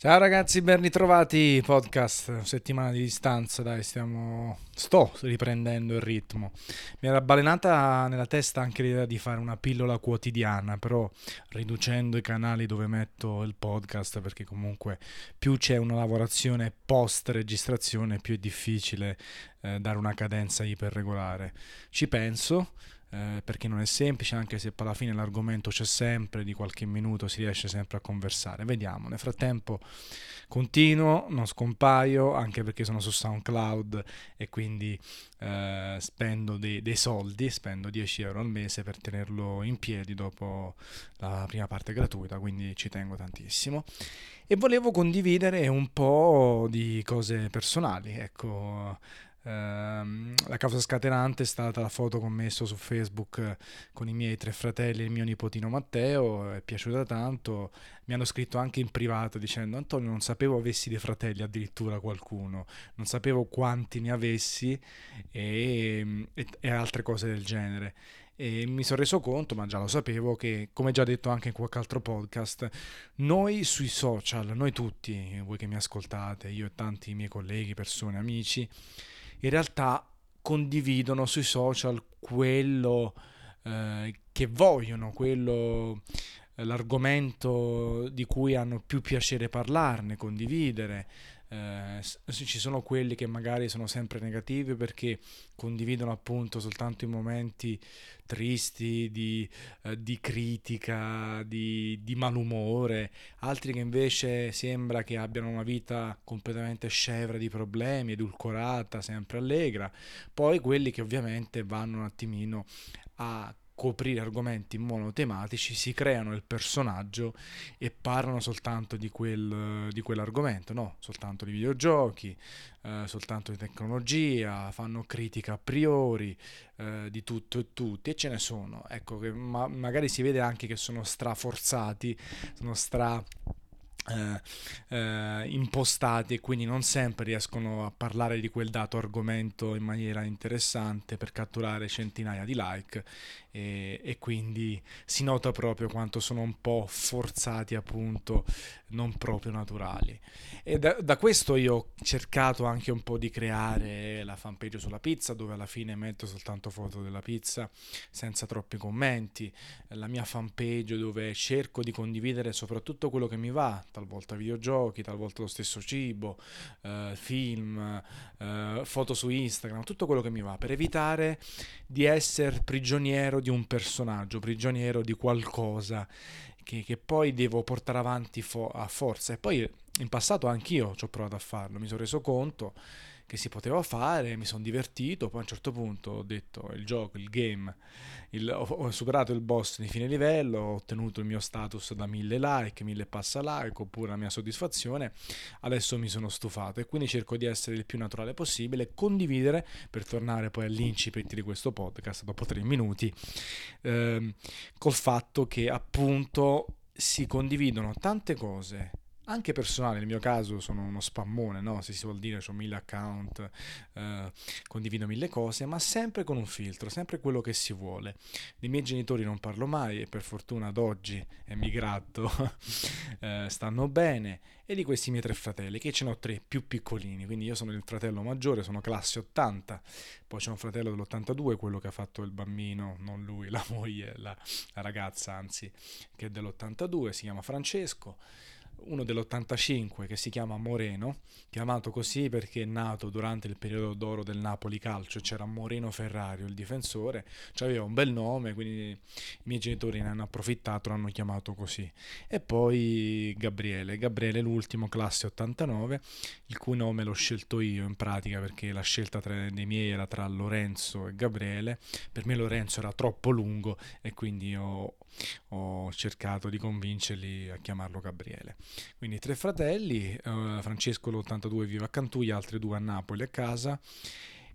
Ciao ragazzi, ben ritrovati podcast, settimana di distanza, dai, stiamo... sto riprendendo il ritmo. Mi era balenata nella testa anche l'idea di fare una pillola quotidiana, però riducendo i canali dove metto il podcast, perché comunque più c'è una lavorazione post registrazione, più è difficile eh, dare una cadenza iperregolare. Ci penso, eh, perché non è semplice, anche se alla fine l'argomento c'è sempre, di qualche minuto si riesce sempre a conversare. Vediamo, nel frattempo continuo, non scompaio, anche perché sono su SoundCloud e quindi eh, spendo dei, dei, soldi, spendo 10 euro al mese per tenerlo in piedi dopo la prima parte gratuita, quindi ci tengo tantissimo. E volevo condividere un po' di cose personali, ecco Ehm, la causa scatenante è stata la foto che ho messo su Facebook eh, con i miei tre fratelli e il mio nipotino Matteo, è piaciuta tanto. Mi hanno scritto anche in privato dicendo Antonio non sapevo avessi dei fratelli addirittura qualcuno, non sapevo quanti ne avessi e, e, e altre cose del genere e mi sono reso conto, ma già lo sapevo, che come già detto anche in qualche altro podcast, noi sui social, noi tutti, voi che mi ascoltate, io e tanti miei colleghi, persone, amici, in realtà condividono sui social quello eh, che vogliono, quello, eh, l'argomento di cui hanno più piacere parlarne, condividere eh, ci sono quelli che magari sono sempre negativi perché condividono appunto soltanto i momenti tristi di, eh, di critica, di, di, malumore, altri che invece sembra che abbiano una vita completamente scevra di problemi, edulcorata, sempre allegra, poi quelli che ovviamente vanno un attimino a coprire argomenti monotematici, si creano il personaggio e parlano soltanto di, quel, di quell'argomento, no? soltanto di videogiochi, eh, soltanto di tecnologia, fanno critica a priori eh, di tutto e tutti e ce ne sono. Ecco, che ma- magari si vede anche che sono straforzati, sono stra eh, eh, impostati e quindi non sempre riescono a parlare di quel dato argomento in maniera interessante per catturare centinaia di like e, e quindi si nota proprio quanto sono un po' forzati appunto non proprio naturali. E da, da questo io ho cercato anche un po' di creare la fanpage sulla pizza dove alla fine metto soltanto foto della pizza senza troppi commenti. La mia fanpage dove cerco di condividere soprattutto quello che mi va talvolta videogiochi, talvolta lo stesso cibo, eh, film, eh, foto su Instagram, tutto quello che mi va, per evitare di essere prigioniero di un personaggio, prigioniero di qualcosa che, che poi devo portare avanti fo- a forza. E poi in passato anch'io ci ho provato a farlo, mi sono reso conto che si poteva fare, mi sono divertito, poi a un certo punto ho detto il gioco, il game, il, ho, ho, superato il boss di fine livello, ho ottenuto il mio status da 1000 like, 1000 passa like, oppure la mia soddisfazione, adesso mi sono stufato e quindi cerco di essere il più naturale possibile, condividere, per tornare poi all'incipit di questo podcast dopo tre minuti, ehm, col fatto che appunto si condividono tante cose anche personale, nel mio caso sono uno spammone, no? se si vuol dire, ho mille account, eh, condivido mille cose, ma sempre con un filtro, sempre quello che si vuole. Dei miei genitori non parlo mai e per fortuna ad oggi è migrato, eh, stanno bene, e di questi miei tre fratelli, che ce ne ho tre più piccolini, quindi io sono il fratello maggiore, sono classe 80, poi c'è un fratello dell'82, quello che ha fatto il bambino, non lui, la moglie, la, la ragazza anzi, che è dell'82, si chiama Francesco uno dell'85 che si chiama Moreno, chiamato così perché è nato durante il periodo d'oro del Napoli calcio, c'era Moreno Ferrario, il difensore, cioè aveva un bel nome, quindi i miei genitori ne hanno approfittato, l'hanno chiamato così. E poi Gabriele, Gabriele l'ultimo, classe 89, il cui nome l'ho scelto io in pratica perché la scelta tra, dei miei era tra Lorenzo e Gabriele, per me Lorenzo era troppo lungo e quindi ho, ho cercato di convincerli a chiamarlo Gabriele. Quindi tre fratelli, uh, Francesco l'82 vive a Cantù, gli altri due a Napoli a casa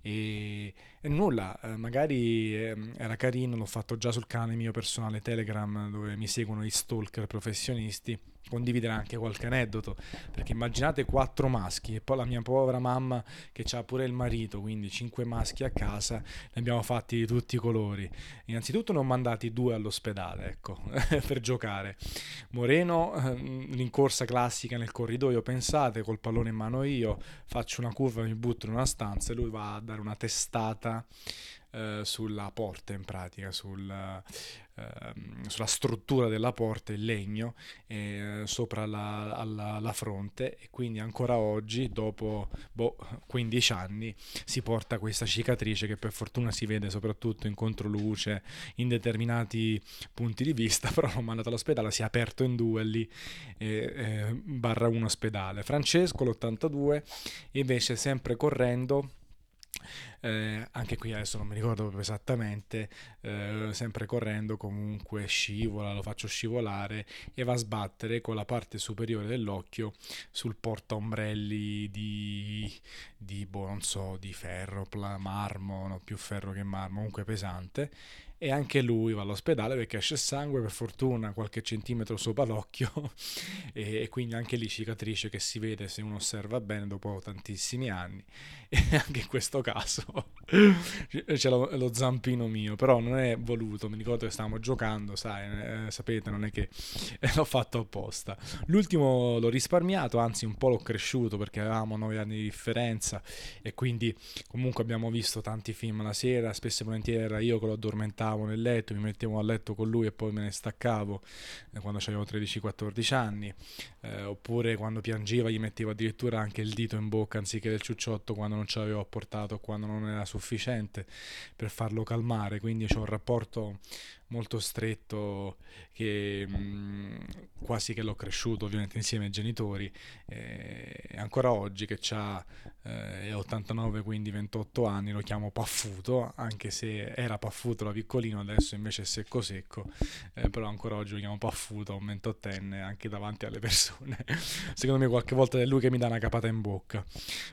e E nulla, eh, magari eh, era carino, l'ho fatto già sul canale mio personale Telegram dove mi seguono i stalker professionisti condividere anche qualche aneddoto, perché immaginate quattro maschi e poi la mia povera mamma che ha pure il marito, quindi cinque maschi a casa, ne abbiamo fatti di tutti i colori. Innanzitutto ne ho mandati due all'ospedale, ecco, per giocare. Moreno, ehm, l'incorsa classica nel corridoio, pensate, col pallone in mano io, faccio una curva, mi butto in una stanza e lui va a dare una testata eh, sulla porta in pratica, sul, eh, sulla struttura della porta in legno eh, sopra la, alla, la, fronte e quindi ancora oggi, dopo boh, 15 anni, si porta questa cicatrice che per fortuna si vede soprattutto in controluce in determinati punti di vista, però l'ho mandato all'ospedale, si è aperto in due lì, barra un ospedale. Francesco, l'82, invece sempre correndo, eh, anche qui adesso non mi ricordo proprio esattamente, eh, sempre correndo comunque scivola, lo faccio scivolare e va a sbattere con la parte superiore dell'occhio sul porta ombrelli di, di boh, non so, di ferro, marmo, no, più ferro che marmo, comunque pesante e anche lui va all'ospedale perché esce sangue, per fortuna qualche centimetro sopra l'occhio. E, e, quindi anche lì cicatrice che si vede se uno osserva bene dopo tantissimi anni. E anche in questo caso c'è lo, lo, zampino mio, però non è voluto, mi ricordo che stavamo giocando, sai, eh, sapete, non è che l'ho fatto apposta. L'ultimo l'ho risparmiato, anzi un po' l'ho cresciuto perché avevamo 9 anni di differenza e quindi comunque abbiamo visto tanti film la sera, spesso e volentieri io che lo addormentavo nel letto, mi mettevo a letto con lui e poi me ne staccavo eh, quando avevo 13-14 anni, eh, oppure quando piangeva gli mettevo addirittura anche il dito in bocca anziché del ciucciotto quando non ce l'avevo apportato, quando non era sufficiente per farlo calmare, quindi c'è un rapporto molto stretto che mh, mm, quasi che l'ho cresciuto ovviamente insieme ai genitori e ancora oggi che ha eh, 89 quindi 28 anni lo chiamo Paffuto anche se era Paffuto da piccolino adesso invece è secco secco eh, però ancora oggi lo chiamo Paffuto un ventottenne anche davanti alle persone. Secondo me qualche volta è lui che mi dà una capata in bocca.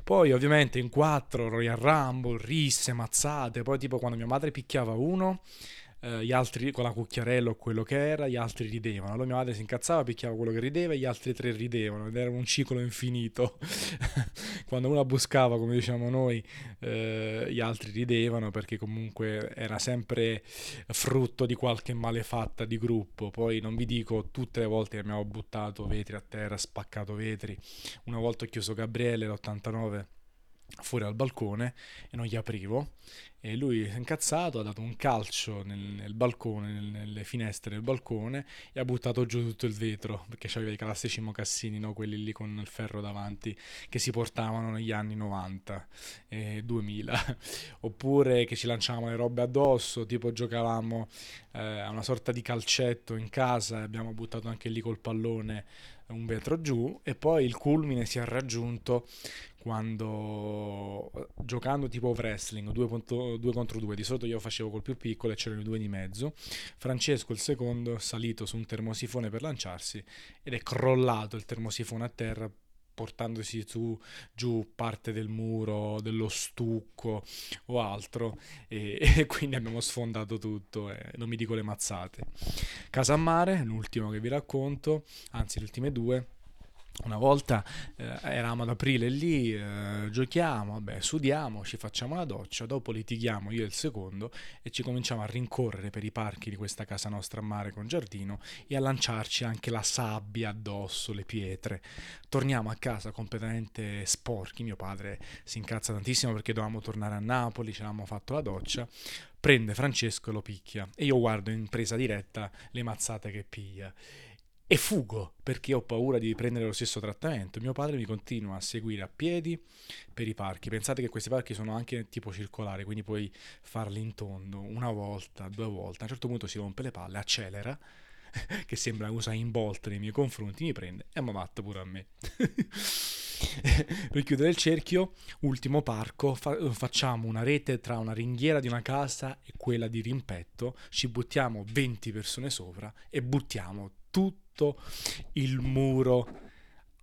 Poi ovviamente in quattro Royal Rumble risse mazzate poi tipo quando mia madre picchiava uno eh, gli altri con la cucchiarella o quello che era, gli altri ridevano. Allora mia madre si incazzava, picchiava quello che rideva e gli altri tre ridevano ed era un ciclo infinito. Quando uno buscava, come diciamo noi, eh, gli altri ridevano perché comunque era sempre frutto di qualche malefatta di gruppo. Poi non vi dico tutte le volte che abbiamo buttato vetri a terra, spaccato vetri. Una volta ho chiuso Gabriele l'89 fuori al balcone e non gli aprivo e lui si è incazzato, ha dato un calcio nel, nel balcone, nel, nelle finestre del balcone e ha buttato giù tutto il vetro perché aveva i classici mocassini, no? quelli lì con il ferro davanti che si portavano negli anni 90 e 2000 oppure che ci lanciavamo le robe addosso tipo giocavamo eh, a una sorta di calcetto in casa e abbiamo buttato anche lì col pallone un vetro giù e poi il culmine si è raggiunto quando giocando tipo wrestling 2 contro 2 di solito io facevo col più piccolo e c'erano i due di mezzo Francesco il secondo è salito su un termosifone per lanciarsi ed è crollato il termosifone a terra portandosi su, giù parte del muro, dello stucco o altro e, e quindi abbiamo sfondato tutto e non mi dico le mazzate. Casa a mare, l'ultimo che vi racconto, anzi le ultime due una volta eh, eravamo ad aprile lì, eh, giochiamo, vabbè, sudiamo, ci facciamo la doccia, dopo litighiamo io e il secondo e ci cominciamo a rincorrere per i parchi di questa casa nostra a mare con giardino e a lanciarci anche la sabbia addosso, le pietre. Torniamo a casa completamente sporchi, mio padre si incazza tantissimo perché dovevamo tornare a Napoli, ci avevamo fatto la doccia, prende Francesco e lo picchia e io guardo in presa diretta le mazzate che piglia e fugo perché ho paura di prendere lo stesso trattamento. Mio padre mi continua a seguire a piedi per i parchi. Pensate che questi parchi sono anche tipo circolari, quindi puoi farli in tondo una volta, due volte. A un certo punto si rompe le palle, accelera, che sembra usa in bolt nei miei confronti, mi prende e mi matta pure a me. per chiudere il cerchio, ultimo parco, fa- facciamo una rete tra una ringhiera di una casa e quella di rimpetto, ci buttiamo 20 persone sopra e buttiamo tutto il muro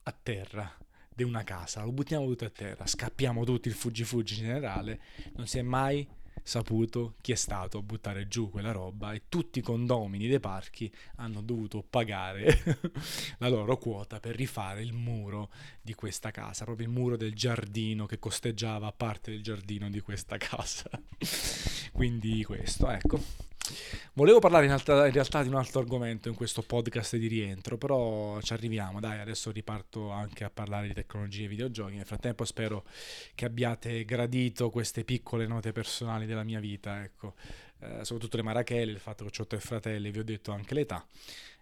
a terra di una casa, lo buttiamo tutto a terra, scappiamo tutti il fuggi fuggi generale, non si è mai saputo chi è stato a buttare giù quella roba e tutti i condomini dei parchi hanno dovuto pagare la loro quota per rifare il muro di questa casa, proprio il muro del giardino che costeggiava parte del giardino di questa casa. Quindi questo, ecco. Volevo parlare in, alta, in, realtà di un altro argomento in questo podcast di rientro, però ci arriviamo, dai, adesso riparto anche a parlare di tecnologie e videogiochi. Nel frattempo spero che abbiate gradito queste piccole note personali della mia vita, ecco, eh, soprattutto le marachelle, il fatto che ho tre fratelli, vi ho detto anche l'età.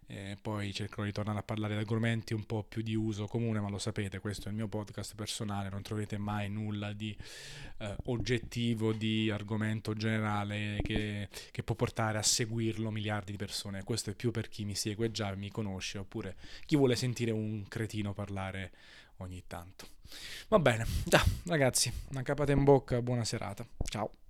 E poi cercherò di tornare a parlare di argomenti un po' più di uso comune, ma lo sapete, questo è il mio podcast personale, non troverete mai nulla di eh, oggettivo, di argomento generale che, che, può portare a seguirlo miliardi di persone. Questo è più per chi mi segue già mi conosce, oppure chi vuole sentire un cretino parlare ogni tanto. Va bene, già ragazzi, una capata in bocca, buona serata, ciao.